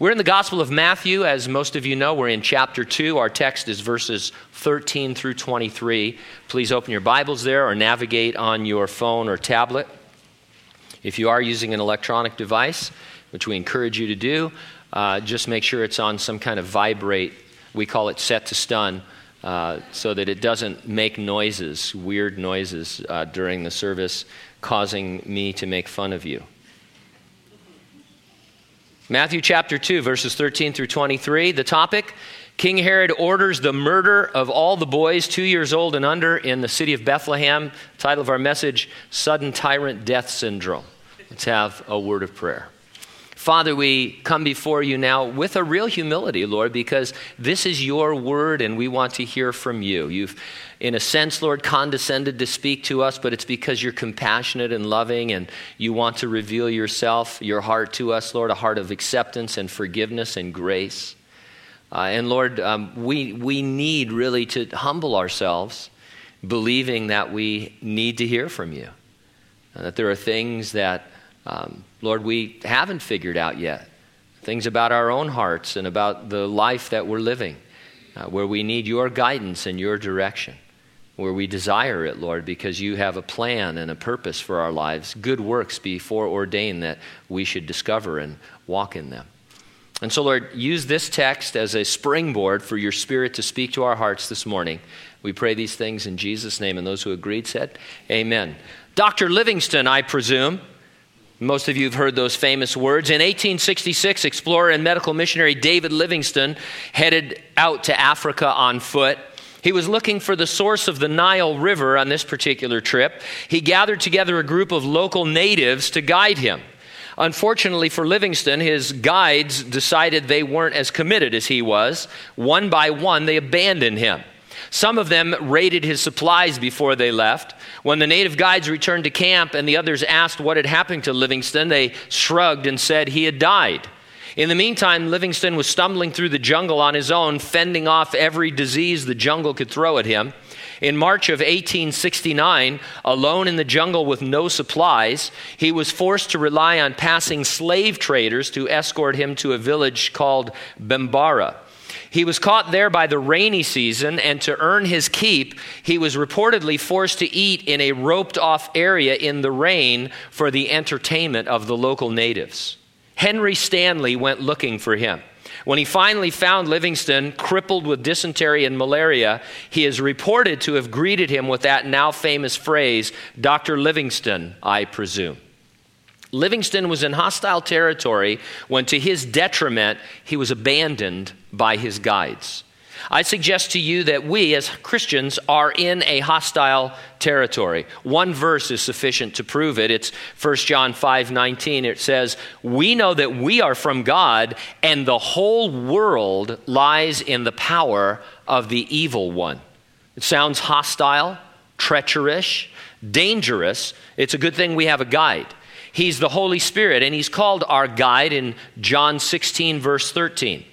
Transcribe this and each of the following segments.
We're in the Gospel of Matthew. As most of you know, we're in chapter 2. Our text is verses 13 through 23. Please open your Bibles there or navigate on your phone or tablet. If you are using an electronic device, which we encourage you to do, uh, just make sure it's on some kind of vibrate. We call it set to stun. Uh, so that it doesn't make noises, weird noises, uh, during the service, causing me to make fun of you. Matthew chapter 2, verses 13 through 23. The topic King Herod orders the murder of all the boys two years old and under in the city of Bethlehem. Title of our message Sudden Tyrant Death Syndrome. Let's have a word of prayer. Father, we come before you now with a real humility, Lord, because this is your word and we want to hear from you. You've, in a sense, Lord, condescended to speak to us, but it's because you're compassionate and loving and you want to reveal yourself, your heart to us, Lord, a heart of acceptance and forgiveness and grace. Uh, and Lord, um, we, we need really to humble ourselves, believing that we need to hear from you, uh, that there are things that um, Lord, we haven't figured out yet. Things about our own hearts and about the life that we're living, uh, where we need your guidance and your direction, where we desire it, Lord, because you have a plan and a purpose for our lives, good works be foreordained that we should discover and walk in them. And so, Lord, use this text as a springboard for your Spirit to speak to our hearts this morning. We pray these things in Jesus' name, and those who agreed said, Amen. Dr. Livingstone, I presume. Most of you have heard those famous words. In 1866, explorer and medical missionary David Livingstone headed out to Africa on foot. He was looking for the source of the Nile River on this particular trip. He gathered together a group of local natives to guide him. Unfortunately for Livingstone, his guides decided they weren't as committed as he was. One by one, they abandoned him. Some of them raided his supplies before they left. When the native guides returned to camp and the others asked what had happened to Livingstone, they shrugged and said he had died. In the meantime, Livingstone was stumbling through the jungle on his own, fending off every disease the jungle could throw at him. In March of 1869, alone in the jungle with no supplies, he was forced to rely on passing slave traders to escort him to a village called Bambara. He was caught there by the rainy season, and to earn his keep, he was reportedly forced to eat in a roped off area in the rain for the entertainment of the local natives. Henry Stanley went looking for him. When he finally found Livingstone, crippled with dysentery and malaria, he is reported to have greeted him with that now famous phrase, Dr. Livingstone, I presume. Livingstone was in hostile territory when, to his detriment, he was abandoned by his guides. I suggest to you that we as Christians are in a hostile territory. One verse is sufficient to prove it. It's 1 John 5 19. It says, We know that we are from God, and the whole world lies in the power of the evil one. It sounds hostile, treacherous, dangerous. It's a good thing we have a guide. He's the Holy Spirit, and He's called our guide in John 16, verse 13.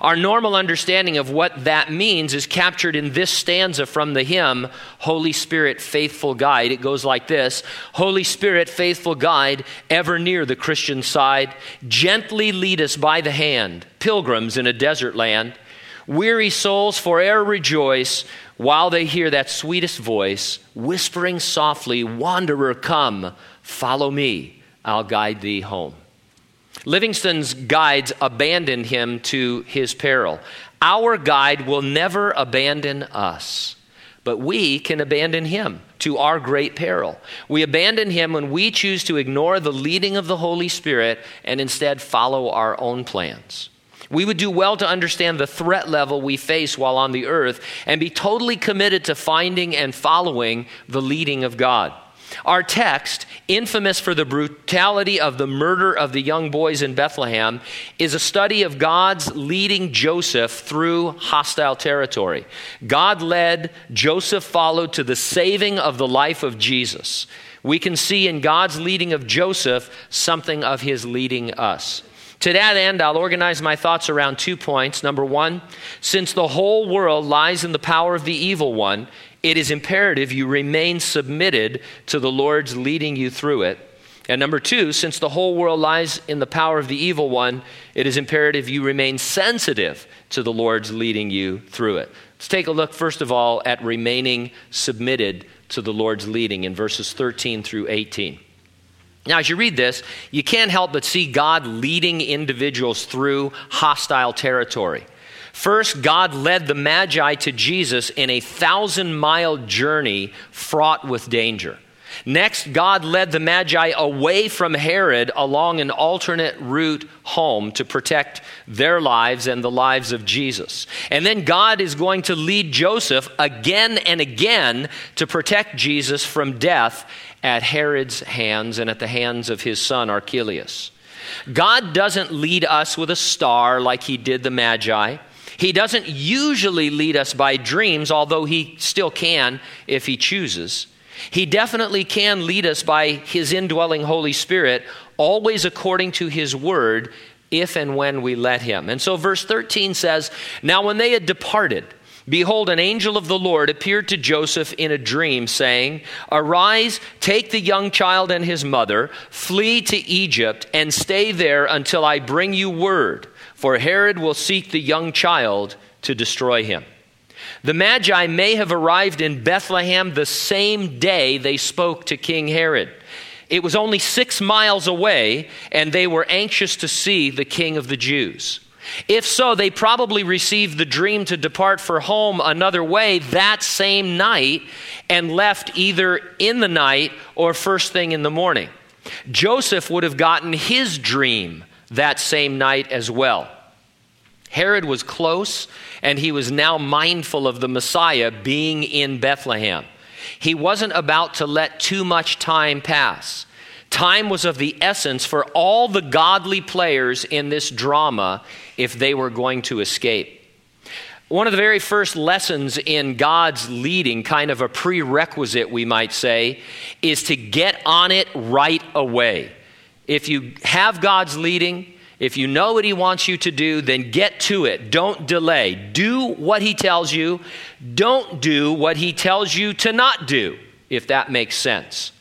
Our normal understanding of what that means is captured in this stanza from the hymn, Holy Spirit, Faithful Guide. It goes like this Holy Spirit, Faithful Guide, ever near the Christian side, gently lead us by the hand, pilgrims in a desert land. Weary souls fore'er rejoice while they hear that sweetest voice, whispering softly, Wanderer, come, follow me. I'll guide thee home. Livingstone's guides abandoned him to his peril. Our guide will never abandon us, but we can abandon him to our great peril. We abandon him when we choose to ignore the leading of the Holy Spirit and instead follow our own plans. We would do well to understand the threat level we face while on the earth and be totally committed to finding and following the leading of God. Our text, infamous for the brutality of the murder of the young boys in Bethlehem, is a study of God's leading Joseph through hostile territory. God led, Joseph followed to the saving of the life of Jesus. We can see in God's leading of Joseph something of his leading us. To that end, I'll organize my thoughts around two points. Number one, since the whole world lies in the power of the evil one, it is imperative you remain submitted to the Lord's leading you through it. And number two, since the whole world lies in the power of the evil one, it is imperative you remain sensitive to the Lord's leading you through it. Let's take a look, first of all, at remaining submitted to the Lord's leading in verses 13 through 18. Now, as you read this, you can't help but see God leading individuals through hostile territory. First, God led the Magi to Jesus in a thousand mile journey fraught with danger. Next, God led the Magi away from Herod along an alternate route home to protect their lives and the lives of Jesus. And then God is going to lead Joseph again and again to protect Jesus from death at Herod's hands and at the hands of his son Archelaus. God doesn't lead us with a star like he did the Magi. He doesn't usually lead us by dreams, although he still can if he chooses. He definitely can lead us by his indwelling Holy Spirit, always according to his word, if and when we let him. And so, verse 13 says Now, when they had departed, Behold, an angel of the Lord appeared to Joseph in a dream, saying, Arise, take the young child and his mother, flee to Egypt, and stay there until I bring you word, for Herod will seek the young child to destroy him. The Magi may have arrived in Bethlehem the same day they spoke to King Herod. It was only six miles away, and they were anxious to see the king of the Jews. If so, they probably received the dream to depart for home another way that same night and left either in the night or first thing in the morning. Joseph would have gotten his dream that same night as well. Herod was close, and he was now mindful of the Messiah being in Bethlehem. He wasn't about to let too much time pass. Time was of the essence for all the godly players in this drama if they were going to escape. One of the very first lessons in God's leading, kind of a prerequisite, we might say, is to get on it right away. If you have God's leading, if you know what he wants you to do, then get to it. Don't delay. Do what he tells you. Don't do what he tells you to not do, if that makes sense.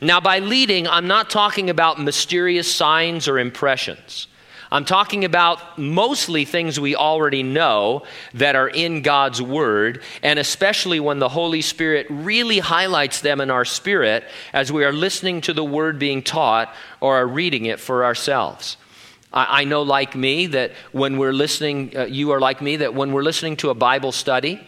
Now, by leading, I'm not talking about mysterious signs or impressions. I'm talking about mostly things we already know that are in God's Word, and especially when the Holy Spirit really highlights them in our spirit as we are listening to the Word being taught or are reading it for ourselves. I, I know, like me, that when we're listening, uh, you are like me, that when we're listening to a Bible study,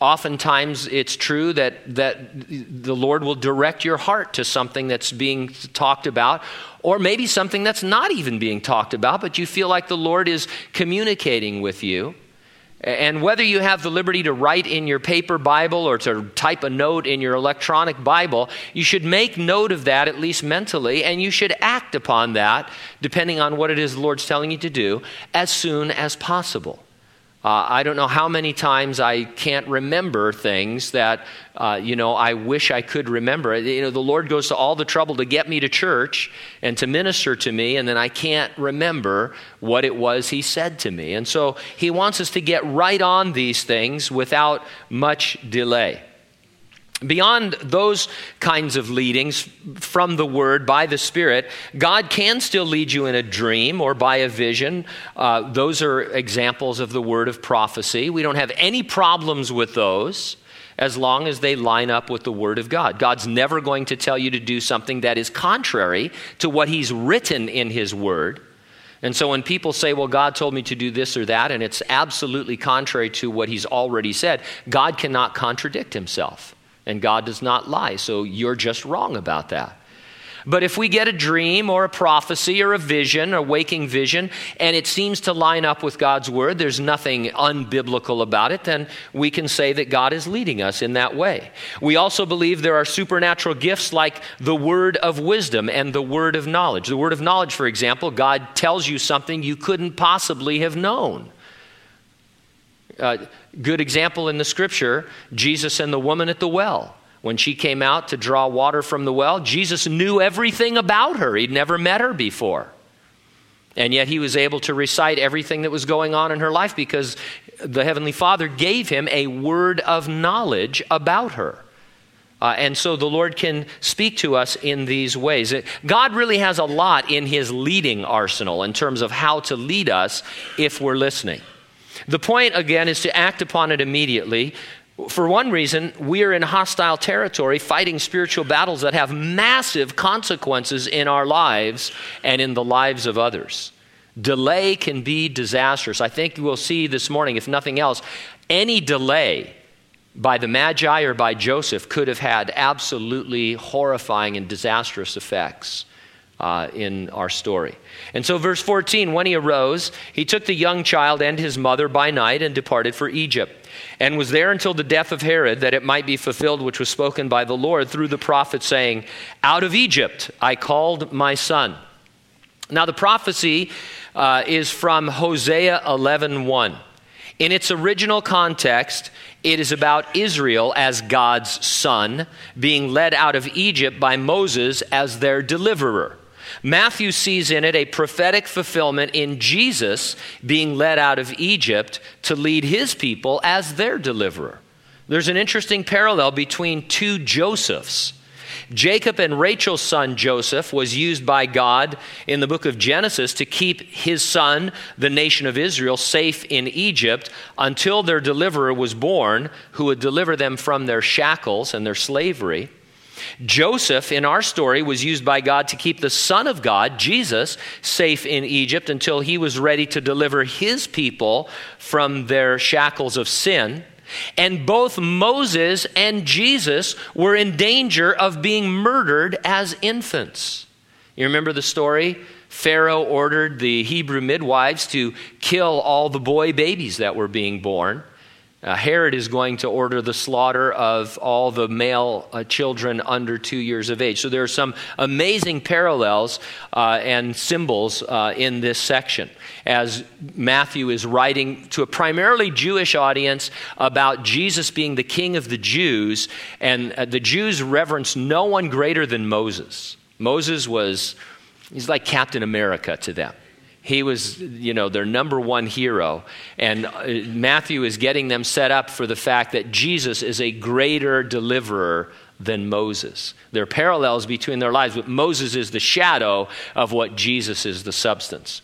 oftentimes it's true that, that the Lord will direct your heart to something that's being talked about, or maybe something that's not even being talked about, but you feel like the Lord is communicating with you. And whether you have the liberty to write in your paper Bible or to type a note in your electronic Bible, you should make note of that, at least mentally, and you should act upon that, depending on what it is the Lord's telling you to do, as soon as possible. Uh, I don't know how many times I can't remember things that, uh, you know, I wish I could remember. You know, the Lord goes to all the trouble to get me to church and to minister to me, and then I can't remember what it was He said to me. And so He wants us to get right on these things without much delay. Beyond those kinds of leadings from the Word by the Spirit, God can still lead you in a dream or by a vision. Uh, those are examples of the word of prophecy. We don't have any problems with those as long as they line up with the Word of God. God's never going to tell you to do something that is contrary to what He's written in His Word. And so when people say, well, God told me to do this or that, and it's absolutely contrary to what He's already said, God cannot contradict Himself and God does not lie. So you're just wrong about that. But if we get a dream or a prophecy or a vision, a waking vision, and it seems to line up with God's word, there's nothing unbiblical about it, then we can say that God is leading us in that way. We also believe there are supernatural gifts like the word of wisdom and the word of knowledge. The word of knowledge, for example, God tells you something you couldn't possibly have known. Uh, good example in the scripture Jesus and the woman at the well. When she came out to draw water from the well, Jesus knew everything about her. He'd never met her before. And yet he was able to recite everything that was going on in her life because the Heavenly Father gave him a word of knowledge about her. Uh, and so the Lord can speak to us in these ways. God really has a lot in his leading arsenal in terms of how to lead us if we're listening. The point, again, is to act upon it immediately. For one reason, we are in hostile territory fighting spiritual battles that have massive consequences in our lives and in the lives of others. Delay can be disastrous. I think we'll see this morning, if nothing else, any delay by the Magi or by Joseph could have had absolutely horrifying and disastrous effects. Uh, in our story. And so, verse 14 when he arose, he took the young child and his mother by night and departed for Egypt, and was there until the death of Herod, that it might be fulfilled which was spoken by the Lord through the prophet, saying, Out of Egypt I called my son. Now, the prophecy uh, is from Hosea 11 1. In its original context, it is about Israel as God's son being led out of Egypt by Moses as their deliverer. Matthew sees in it a prophetic fulfillment in Jesus being led out of Egypt to lead his people as their deliverer. There's an interesting parallel between two Josephs. Jacob and Rachel's son Joseph was used by God in the book of Genesis to keep his son, the nation of Israel, safe in Egypt until their deliverer was born, who would deliver them from their shackles and their slavery. Joseph, in our story, was used by God to keep the Son of God, Jesus, safe in Egypt until he was ready to deliver his people from their shackles of sin. And both Moses and Jesus were in danger of being murdered as infants. You remember the story? Pharaoh ordered the Hebrew midwives to kill all the boy babies that were being born. Uh, Herod is going to order the slaughter of all the male uh, children under two years of age. So there are some amazing parallels uh, and symbols uh, in this section as Matthew is writing to a primarily Jewish audience about Jesus being the king of the Jews, and uh, the Jews reverence no one greater than Moses. Moses was, he's like Captain America to them. He was, you know, their number one hero. And uh, Matthew is getting them set up for the fact that Jesus is a greater deliverer than Moses. There are parallels between their lives, but Moses is the shadow of what Jesus is the substance.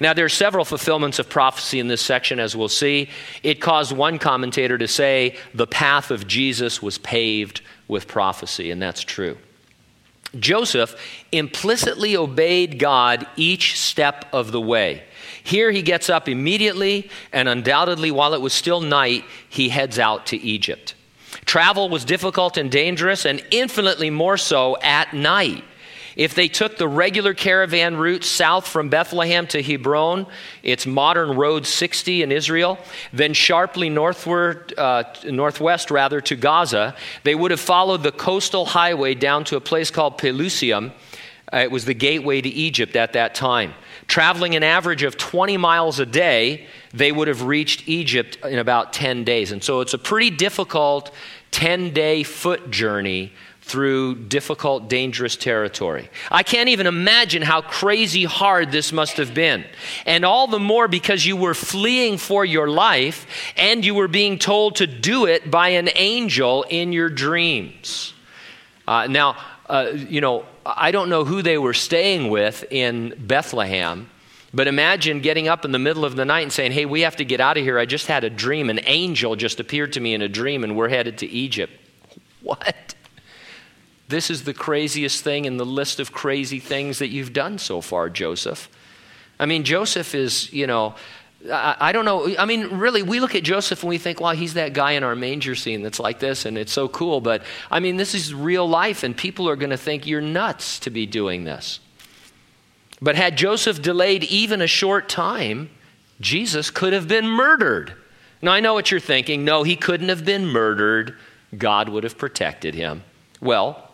Now, there are several fulfillments of prophecy in this section, as we'll see. It caused one commentator to say the path of Jesus was paved with prophecy, and that's true. Joseph implicitly obeyed God each step of the way. Here he gets up immediately, and undoubtedly, while it was still night, he heads out to Egypt. Travel was difficult and dangerous, and infinitely more so at night. If they took the regular caravan route south from Bethlehem to Hebron, it's modern Road 60 in Israel, then sharply northward, uh, northwest rather to Gaza, they would have followed the coastal highway down to a place called Pelusium. Uh, it was the gateway to Egypt at that time. Traveling an average of 20 miles a day, they would have reached Egypt in about 10 days. And so it's a pretty difficult 10 day foot journey through difficult, dangerous territory. I can't even imagine how crazy hard this must have been. And all the more because you were fleeing for your life and you were being told to do it by an angel in your dreams. Uh, now, uh, you know, I don't know who they were staying with in Bethlehem. But imagine getting up in the middle of the night and saying, Hey, we have to get out of here. I just had a dream. An angel just appeared to me in a dream, and we're headed to Egypt. What? This is the craziest thing in the list of crazy things that you've done so far, Joseph. I mean, Joseph is, you know, I, I, don't know. I mean, really, we look at Joseph and we think, well, he's that guy in our manger scene that's like this and it's so cool. But I mean, this is real life and people are going to think you're nuts to be doing this. But had Joseph delayed even a short time, Jesus could have been murdered. Now, I know what you're thinking. No, he couldn't have been murdered. God would have protected him. Well,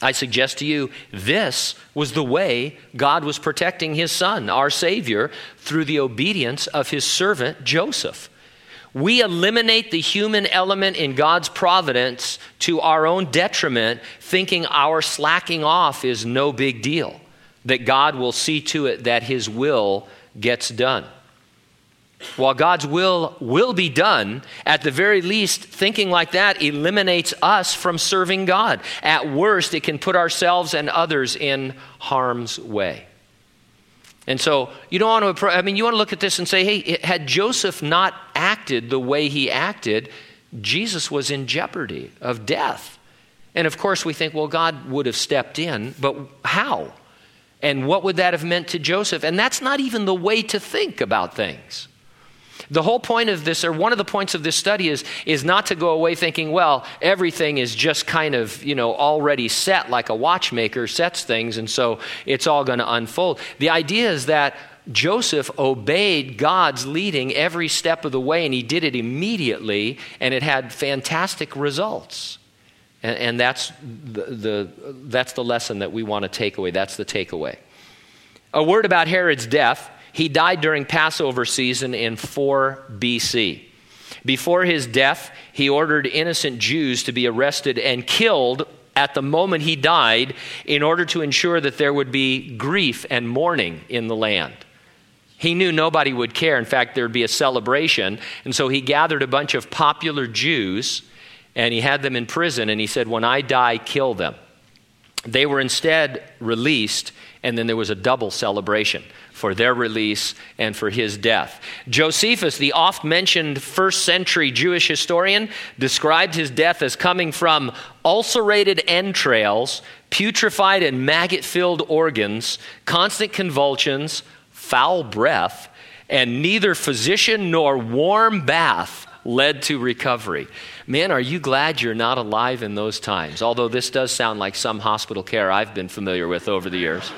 I suggest to you, this was the way God was protecting his son, our Savior, through the obedience of his servant Joseph. We eliminate the human element in God's providence to our own detriment, thinking our slacking off is no big deal, that God will see to it that his will gets done. While God's will will be done, at the very least, thinking like that eliminates us from serving God. At worst, it can put ourselves and others in harm's way. And so you don't want to, I mean, you want to look at this and say, hey, had Joseph not acted the way he acted, Jesus was in jeopardy of death. And of course, we think, well, God would have stepped in, but how? And what would that have meant to Joseph? And that's not even the way to think about things. The whole point of this, or one of the points of this study, is, is not to go away thinking, well, everything is just kind of, you know, already set like a watchmaker sets things, and so it's all going to unfold. The idea is that Joseph obeyed God's leading every step of the way, and he did it immediately, and it had fantastic results. And, and that's, the, the, that's the lesson that we want to take away. That's the takeaway. A word about Herod's death. He died during Passover season in 4 BC. Before his death, he ordered innocent Jews to be arrested and killed at the moment he died in order to ensure that there would be grief and mourning in the land. He knew nobody would care. In fact, there'd be a celebration. And so he gathered a bunch of popular Jews and he had them in prison. And he said, When I die, kill them. They were instead released, and then there was a double celebration for their release and for his death. Josephus, the oft mentioned first century Jewish historian, described his death as coming from ulcerated entrails, putrefied and maggot filled organs, constant convulsions, foul breath, and neither physician nor warm bath led to recovery. Man, are you glad you're not alive in those times? Although this does sound like some hospital care I've been familiar with over the years.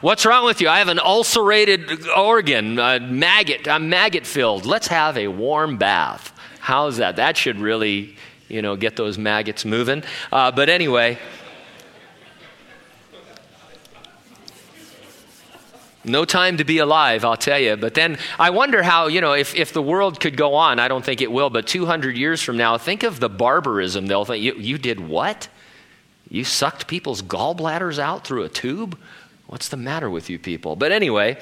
What's wrong with you? I have an ulcerated organ, a maggot. I'm maggot filled. Let's have a warm bath. How's that? That should really, you know, get those maggots moving. Uh, but anyway, no time to be alive, I'll tell you. But then I wonder how, you know, if, if the world could go on, I don't think it will, but 200 years from now, think of the barbarism. They'll think, you, you did what? You sucked people's gallbladders out through a tube? What's the matter with you people? But anyway,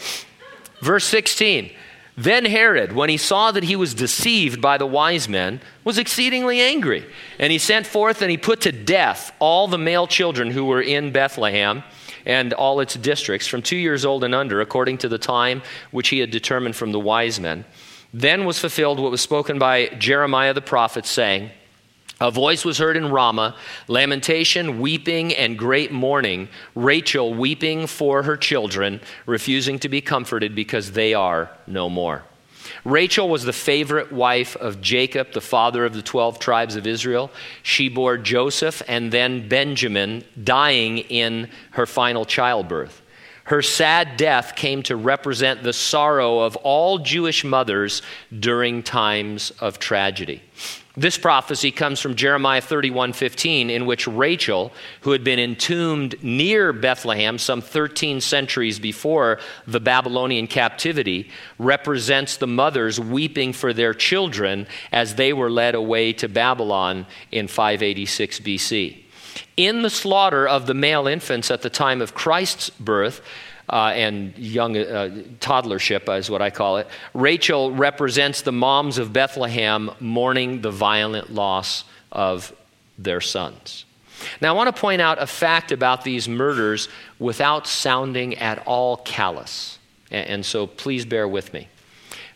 verse 16. Then Herod, when he saw that he was deceived by the wise men, was exceedingly angry. And he sent forth and he put to death all the male children who were in Bethlehem and all its districts from two years old and under, according to the time which he had determined from the wise men. Then was fulfilled what was spoken by Jeremiah the prophet, saying, a voice was heard in Ramah, lamentation, weeping, and great mourning. Rachel weeping for her children, refusing to be comforted because they are no more. Rachel was the favorite wife of Jacob, the father of the 12 tribes of Israel. She bore Joseph and then Benjamin, dying in her final childbirth. Her sad death came to represent the sorrow of all Jewish mothers during times of tragedy. This prophecy comes from Jeremiah 31:15 in which Rachel, who had been entombed near Bethlehem some 13 centuries before the Babylonian captivity, represents the mothers weeping for their children as they were led away to Babylon in 586 BC. In the slaughter of the male infants at the time of Christ's birth, uh, and young uh, toddlership, is what I call it. Rachel represents the moms of Bethlehem mourning the violent loss of their sons. Now, I want to point out a fact about these murders without sounding at all callous. And, and so please bear with me.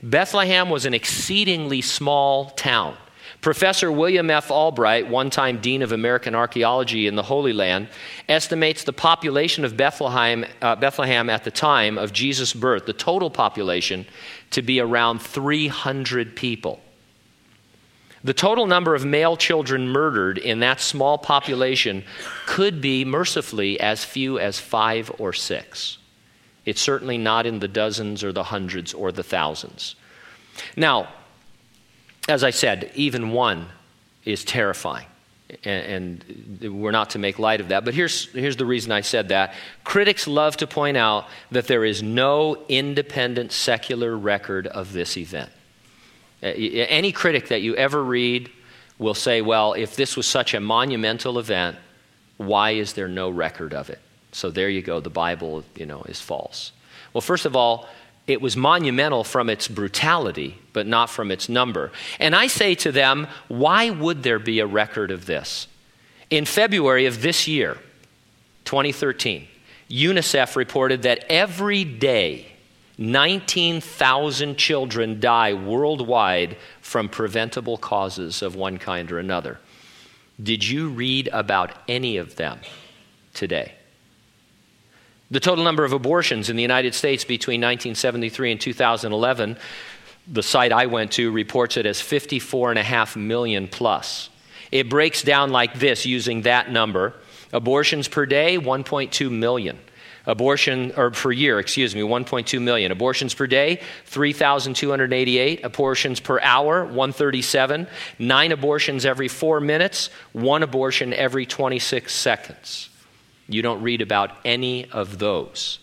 Bethlehem was an exceedingly small town. Professor William F. Albright, one time Dean of American Archaeology in the Holy Land, estimates the population of Bethlehem, uh, Bethlehem at the time of Jesus' birth, the total population, to be around 300 people. The total number of male children murdered in that small population could be mercifully as few as five or six. It's certainly not in the dozens or the hundreds or the thousands. Now, as I said, even one is terrifying. And, and, we're not to make light of that. But here's, here's the reason I said that. Critics love to point out that there is no independent secular record of this event. Any critic that you ever read will say, well, if this was such a monumental event, why is there no record of it? So there you go. The Bible, you know, is false. Well, first of all, It was monumental from its brutality, but not from its number. And I say to them, why would there be a record of this? In February of this year, 2013, UNICEF reported that every day, 19,000 children die worldwide from preventable causes of one kind or another. Did you read about any of them today? The total number of abortions in the United States between 1973 and 2011, the site I went to reports it as 54.5 million plus. It breaks down like this using that number abortions per day, 1.2 million. Abortion, or per year, excuse me, 1.2 million. Abortions per day, 3,288. Abortions per hour, 137. Nine abortions every four minutes. One abortion every 26 seconds. You don't read about any of those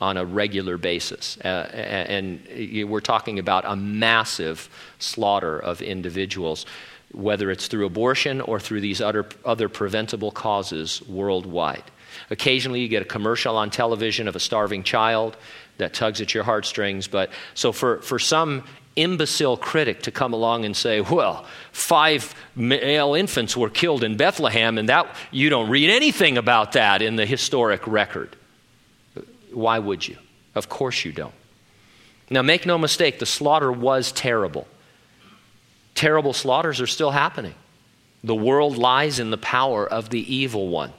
on a regular basis. Uh, and we're talking about a massive slaughter of individuals whether it's through abortion or through these other, other preventable causes worldwide. Occasionally, you get a commercial on television of a starving child that tugs at your heartstrings. But so, for, for some imbecile critic to come along and say, well, five male infants were killed in Bethlehem, and that you don't read anything about that in the historic record. Why would you? Of course you don't. Now, make no mistake, the slaughter was terrible terrible slaughters are still happening. The world lies in the power of the evil one.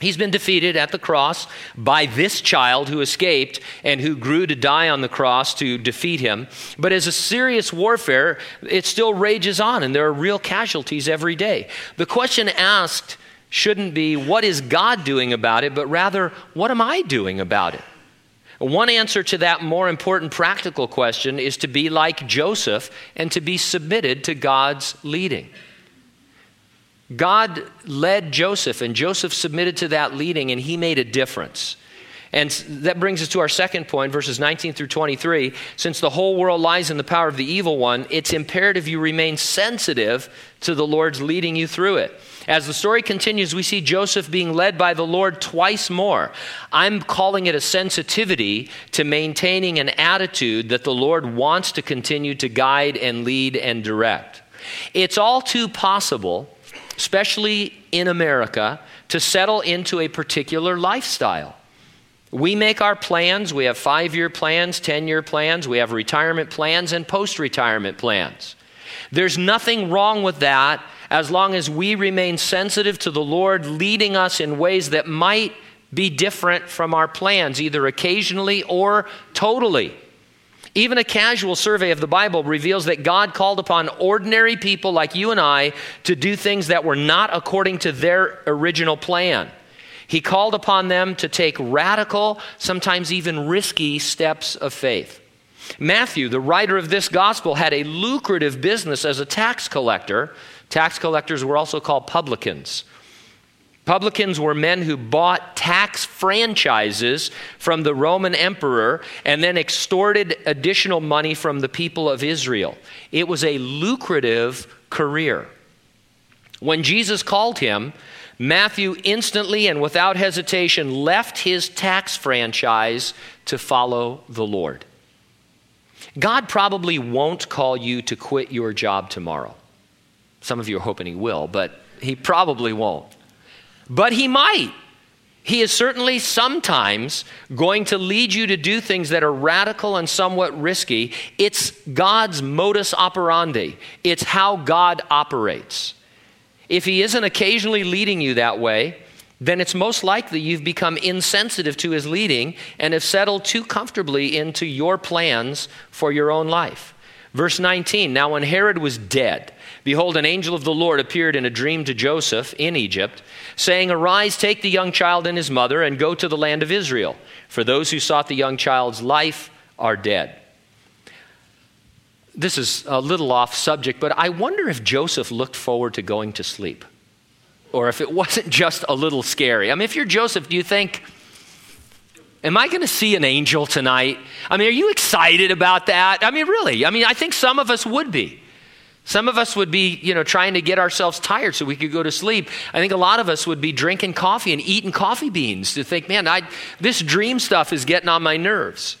He's been defeated at the cross by this child who escaped and who grew to die on the cross to defeat him. But as a serious warfare, it still rages on, and there are real casualties every day. The question asked shouldn't be, what is God doing about it, but rather, what am I doing about it? One answer to that more important practical question is to be like Joseph and to be submitted to God's leading. God led Joseph, and Joseph submitted to that leading, and he made a difference. And that brings us to our second point, verses 19 through 23. Since the whole world lies in the power of the evil one, it's imperative you remain sensitive to the Lord's leading you through it. As the story continues, we see Joseph being led by the Lord twice more. I'm calling it a sensitivity to maintaining an attitude that the Lord wants to continue to guide and lead and direct. It's all too possible, especially in America, to settle into a particular lifestyle. We make our plans. We have five year plans, 10 year plans, we have retirement plans, and post retirement plans. There's nothing wrong with that as long as we remain sensitive to the Lord leading us in ways that might be different from our plans, either occasionally or totally. Even a casual survey of the Bible reveals that God called upon ordinary people like you and I to do things that were not according to their original plan. He called upon them to take radical, sometimes even risky steps of faith. Matthew, the writer of this gospel, had a lucrative business as a tax collector Tax collectors were also called publicans. Publicans were men who bought tax franchises from the Roman emperor and then extorted additional money from the people of Israel. It was a lucrative career. When Jesus called him, Matthew instantly and without hesitation left his tax franchise to follow the Lord. God probably won't call you to quit your job tomorrow. Some of you are hoping he will, but he probably won't. But he might. He is certainly sometimes going to lead you to do things that are radical and somewhat risky. It's God's modus operandi, it's how God operates. If He isn't occasionally leading you that way, then it's most likely you've become insensitive to His leading and have settled too comfortably into your plans for your own life. Verse 19 Now, when Herod was dead, behold, an angel of the Lord appeared in a dream to Joseph in Egypt, saying, Arise, take the young child and his mother, and go to the land of Israel, for those who sought the young child's life are dead. This is a little off subject, but I wonder if Joseph looked forward to going to sleep, or if it wasn't just a little scary. I mean, if you're Joseph, do you think, Am I going to see an angel tonight? I mean, are you excited about that? I mean, really? I mean, I think some of us would be. Some of us would be, you know, trying to get ourselves tired so we could go to sleep. I think a lot of us would be drinking coffee and eating coffee beans to think, man, I, this dream stuff is getting on my nerves.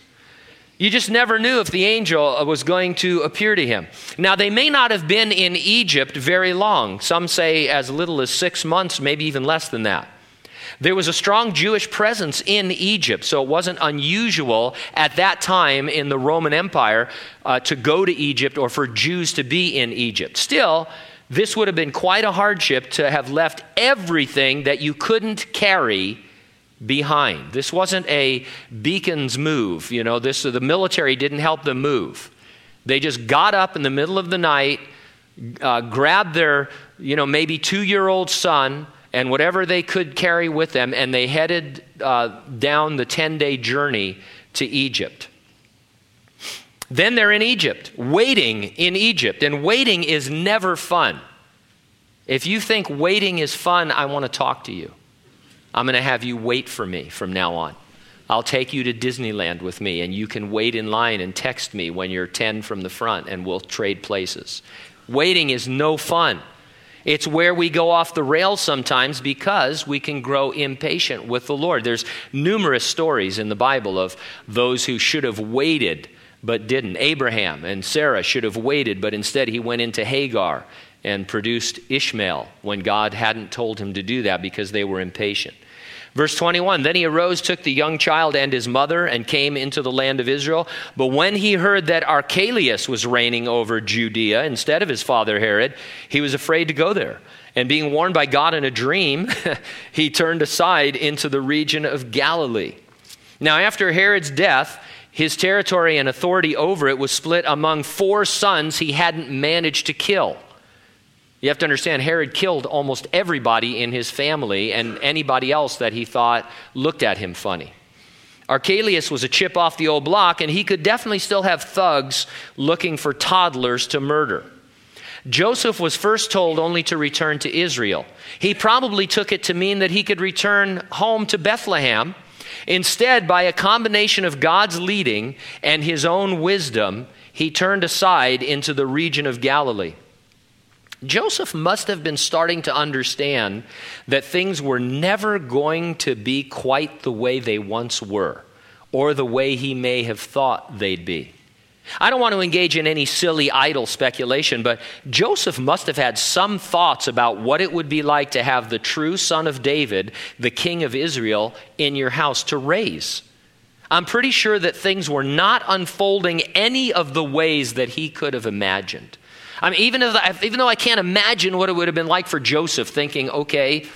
You just never knew if the angel uh, was going to appear to him. Now, they may not have been in Egypt very long. Some say as little as six months, maybe even less than that. There was a strong Jewish presence in Egypt, so it wasn't unusual at that time in the Roman Empire uh, to go to Egypt or for Jews to be in Egypt. Still, this would have been quite a hardship to have left everything that you couldn't carry behind. This wasn't a Bekins move, you know, this the military didn't help them move. They just got up in the middle of the night, uh, grabbed their, you know, maybe 2-year-old son and whatever they could carry with them and they headed uh, down the 10-day journey to Egypt. Then they're in Egypt, waiting in Egypt. And waiting is never fun. If you think waiting is fun, I want to talk to you. I'm going to have you wait for me from now on. I'll take you to Disneyland with me, and you can wait in line and text me when you're 10 from the front, and we'll trade places. Waiting is no fun. It's where we go off the rails sometimes because we can grow impatient with the Lord. There's numerous stories in the Bible of those who should have waited but didn't. Abraham and Sarah should have waited, but instead he went into Hagar and produced Ishmael when God hadn't told him to do that because they were impatient. Verse 21 Then he arose, took the young child and his mother, and came into the land of Israel. But when he heard that Archelaus was reigning over Judea instead of his father Herod, he was afraid to go there. And being warned by God in a dream, he turned aside into the region of Galilee. Now, after Herod's death, his territory and authority over it was split among four sons he hadn't managed to kill. You have to understand, Herod killed almost everybody in his family and anybody else that he thought looked at him funny. Archelaus was a chip off the old block, and he could definitely still have thugs looking for toddlers to murder. Joseph was first told only to return to Israel. He probably took it to mean that he could return home to Bethlehem Instead, by a combination of God's leading and his own wisdom, he turned aside into the region of Galilee. Joseph must have been starting to understand that things were never going to be quite the way they once were, or the way he may have thought they'd be. I don't want to engage in any silly, idle speculation, but Joseph must have had some thoughts about what it would be like to have the true son of David, the king of Israel, in your house to raise. I'm pretty sure that things were not unfolding any of the ways that he could have imagined. I mean, even, if, even though I can't imagine what it would have been like for Joseph, thinking, okay,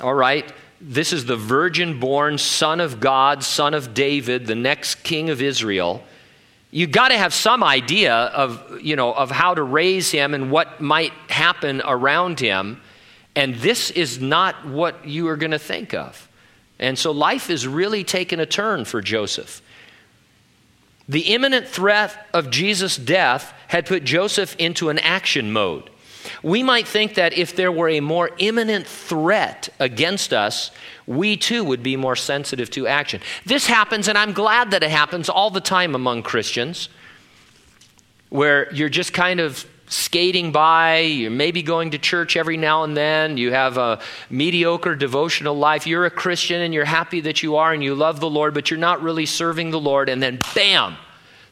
all right, this is the virgin born son of God, son of David, the next king of Israel you got to have some idea of, you know, of how to raise him and what might happen around him. And this is not what you are going to think of. And so life is really taking a turn for Joseph. The imminent threat of Jesus' death had put Joseph into an action mode. We might think that if there were a more imminent threat against us, we too would be more sensitive to action. This happens, and I'm glad that it happens all the time among Christians, where you're just kind of skating by, you're maybe going to church every now and then, you have a mediocre devotional life, you're a Christian and you're happy that you are and you love the Lord, but you're not really serving the Lord, and then bam,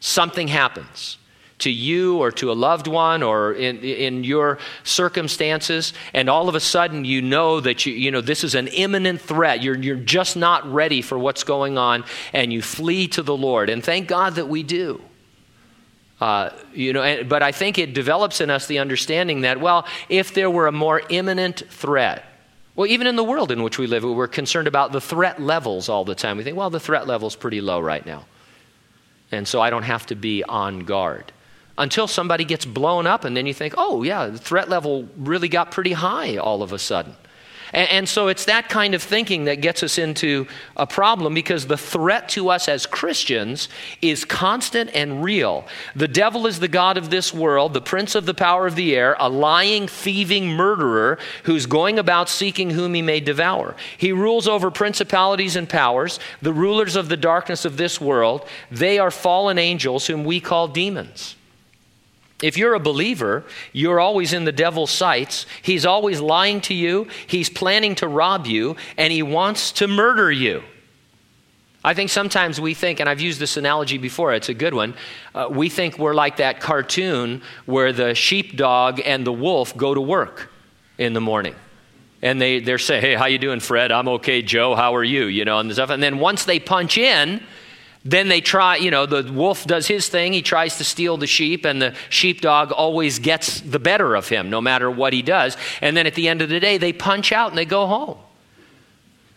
something happens to you or to a loved one or in, in your circumstances and all of a sudden you know that you, you know this is an imminent threat. You're, you're just not ready for what's going on and you flee to the lord. And thank god that we do uh, you know but i think it develops in us the understanding that well if there were a more imminent threat well, even in the world in which we live, we're concerned about the threat levels all the time. We think, well, the threat level's pretty low right now. And so I don't have to be on guard until somebody gets blown up, and then you think, oh, yeah, the threat level really got pretty high all of a sudden. And, and, so it's that kind of thinking that gets us into a problem because the threat to us as Christians is constant and real. The devil is the God of this world, the prince of the power of the air, a lying, thieving murderer who's going about seeking whom he may devour. He rules over principalities and powers, the rulers of the darkness of this world. They are fallen angels whom we call demons. If you're a believer, you're always in the devil's sights. He's always lying to you, he's planning to rob you, and he wants to murder you. I think sometimes we think, and I've used this analogy before, it's a good one. Uh, we think we're like that cartoon where the sheepdog and the wolf go to work in the morning. And they, they're saying, hey, how you doing, Fred? I'm okay, Joe, how are you? You know, and stuff. And then once they punch in, then they try, you know, the wolf does his thing. He tries to steal the sheep, and the sheepdog always gets the better of him, no matter what he does. And then at the end of the day, they punch out and they go home.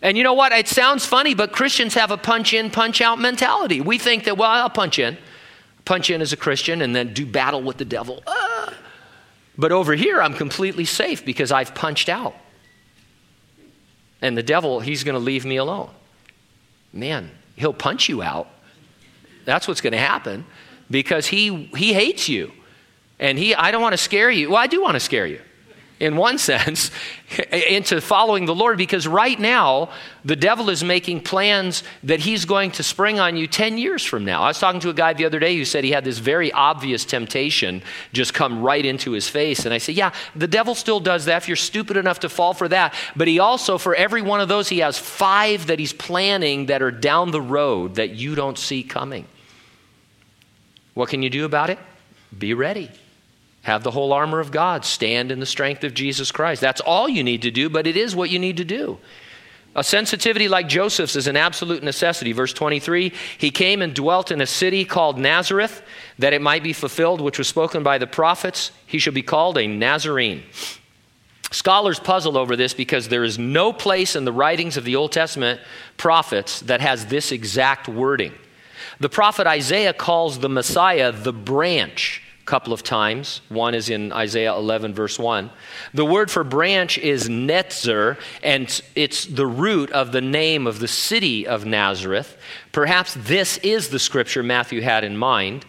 And you know what? It sounds funny, but Christians have a punch in, punch out mentality. We think that, well, I'll punch in, punch in as a Christian, and then do battle with the devil. Ah. But over here, I'm completely safe because I've punched out. And the devil, he's going to leave me alone. Man, he'll punch you out. That's what's going to happen because he, he hates you. And he, I don't want to scare you. Well, I do want to scare you in one sense, into following the Lord because right now, the devil is making plans that he's going to spring on you 10 years from now. I was talking to a guy the other day who said he had this very obvious temptation just come right into his face. And I said, Yeah, the devil still does that if you're stupid enough to fall for that. But he also, for every one of those, he has five that he's planning that are down the road that you don't see coming. What can you do about it? Be ready. Have the whole armor of God. Stand in the strength of Jesus Christ. That's all you need to do, but it is what you need to do. A sensitivity like Joseph's is an absolute necessity. Verse 23 He came and dwelt in a city called Nazareth, that it might be fulfilled, which was spoken by the prophets. He shall be called a Nazarene. Scholars puzzle over this because there is no place in the writings of the Old Testament prophets that has this exact wording. The prophet Isaiah calls the Messiah the branch couple of times. One is in Isaiah 11, verse 1. The word for branch is netzer, and it's the root of the name of the city of Nazareth. Perhaps this is the scripture Matthew had in mind.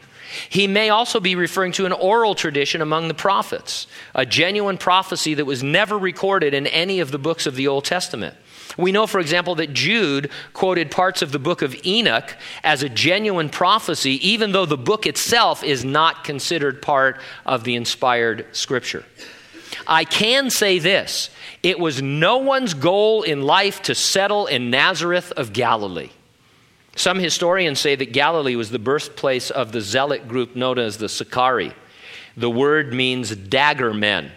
He may also be referring to an oral tradition among the prophets, a genuine prophecy that was never recorded in any of the books of the Old Testament. We know, for example, that Jude quoted parts of the book of Enoch as a genuine prophecy, even though the book itself is not considered part of the inspired scripture. I can say this it was no one's goal in life to settle in Nazareth of Galilee. Some historians say that Galilee was the birthplace of the zealot group known as the Sicarii. The word means dagger men.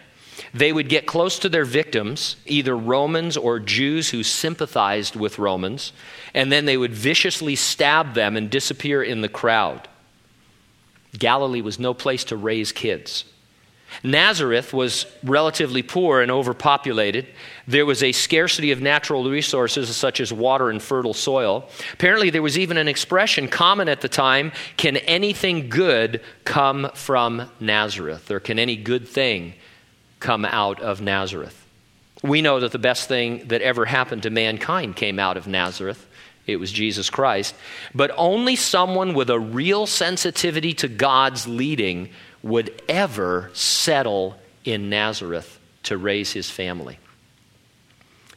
They would get close to their victims, either Romans or Jews who sympathized with Romans, and then they would viciously stab them and disappear in the crowd. Galilee was no place to raise kids. Nazareth was relatively poor and overpopulated. There was a scarcity of natural resources such as water and fertile soil. Apparently, there was even an expression common at the time can anything good come from Nazareth? Or can any good thing come out of Nazareth. We know that the best thing that ever happened to mankind came out of Nazareth. It was Jesus Christ. But only someone with a real sensitivity to God's leading would ever settle in Nazareth to raise his family.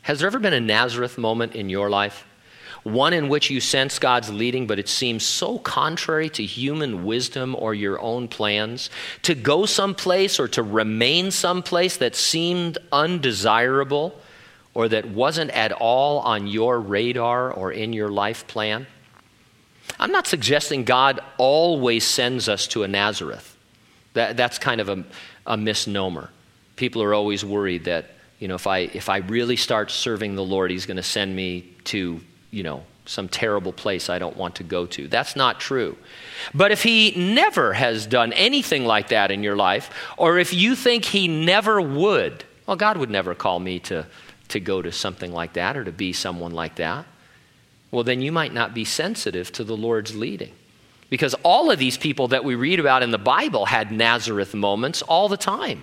Has there ever been a Nazareth moment in your life? One in which you sense God's leading, but it seems so contrary to human wisdom or your own plans, to go someplace or to remain someplace that seemed undesirable or that wasn't at all on your radar or in your life plan? I'm not suggesting God always sends us to a Nazareth. That, that's kind of a, a misnomer. People are always worried that, you know, if I, if I really start serving the Lord, He's going to send me to you know, some terrible place I don't want to go to. That's not true. But if he never has done anything like that in your life, or if you think he never would, well, God would never call me to, to go to something like that or to be someone like that. Well, then you might not be sensitive to the Lord's leading. Because all of these people that we read about in the Bible had Nazareth moments all the time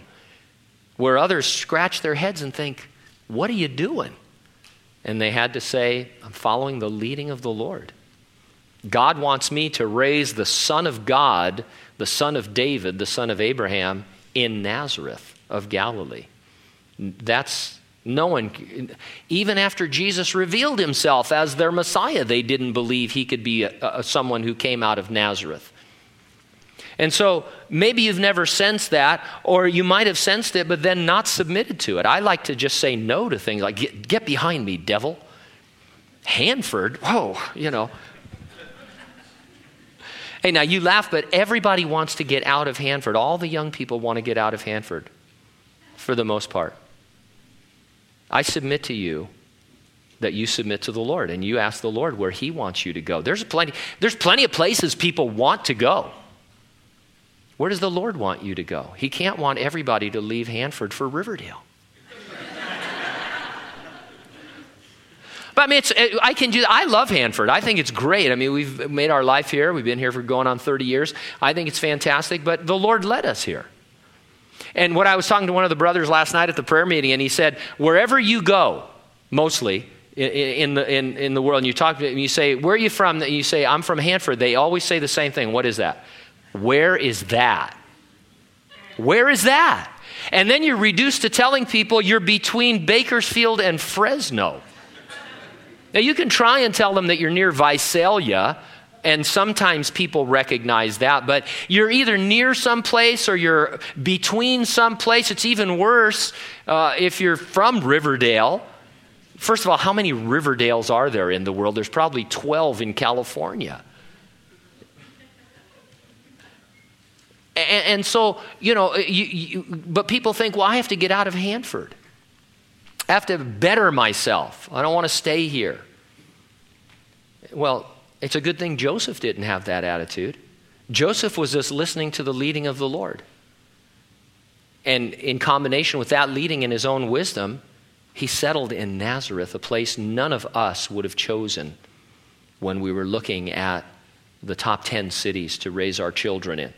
where others scratch their heads and think, What are you doing? And they had to say, I'm following the leading of the Lord. God wants me to raise the Son of God, the Son of David, the Son of Abraham, in Nazareth of Galilee. That's no one, even after Jesus revealed himself as their Messiah, they didn't believe he could be a, a, someone who came out of Nazareth. And so maybe you've never sensed that, or you might have sensed it, but then not submitted to it. I like to just say no to things like, get, get behind me, devil. Hanford? Whoa, you know. Hey, now you laugh, but everybody wants to get out of Hanford. All the young people want to get out of Hanford for the most part. I submit to you that you submit to the Lord and you ask the Lord where He wants you to go. There's plenty, there's plenty of places people want to go. Where does the Lord want you to go? He can't want everybody to leave Hanford for Riverdale. But I mean, it's, I can do. I love Hanford. I think it's great. I mean, we've made our life here. We've been here for going on 30 years. I think it's fantastic. But the Lord led us here. And what I was talking to one of the brothers last night at the prayer meeting, and he said, wherever you go, mostly in, the in, in the world, and you talk to and you say, where are you from? And you say, I'm from Hanford. They always say the same thing. What is that? Where is that? Where is that? And then you're reduced to telling people you're between Bakersfield and Fresno. Now, you can try and tell them that you're near Visalia, and sometimes people recognize that, but you're either near some place or you're between some place. It's even worse uh, if you're from Riverdale. First of all, how many Riverdales are there in the world? There's probably 12 in California. And, and so, you know, you, you, but people think, well, I have to get out of Hanford. I have to better myself. I don't want to stay here. Well, it's a good thing Joseph didn't have that attitude. Joseph was just listening to the leading of the Lord. And in combination with that leading in his own wisdom, he settled in Nazareth, a place none of us would have chosen when we were looking at the top 10 cities to raise our children in.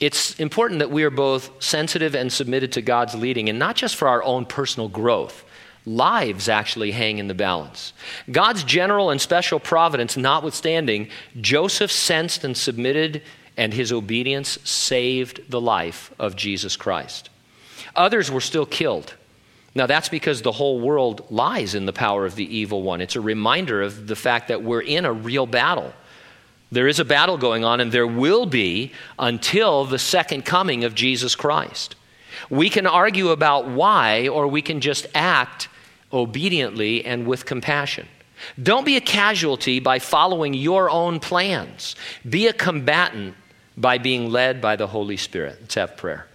It's important that we are both sensitive and submitted to God's leading, and not just for our own personal growth lives actually hang in the balance. God's general and special providence notwithstanding, Joseph sensed and submitted, and his obedience saved the life of Jesus Christ. Others were still killed. Now, that's because the whole world lies in the power of the evil one. It's a reminder of the fact that we're in a real battle. There is a battle going on, and there will be until the second coming of Jesus Christ. We can argue about why, or we can just act obediently and with compassion. Don't be a casualty by following your own plans. Be a combatant by being led by the Holy Spirit. Let's have prayer.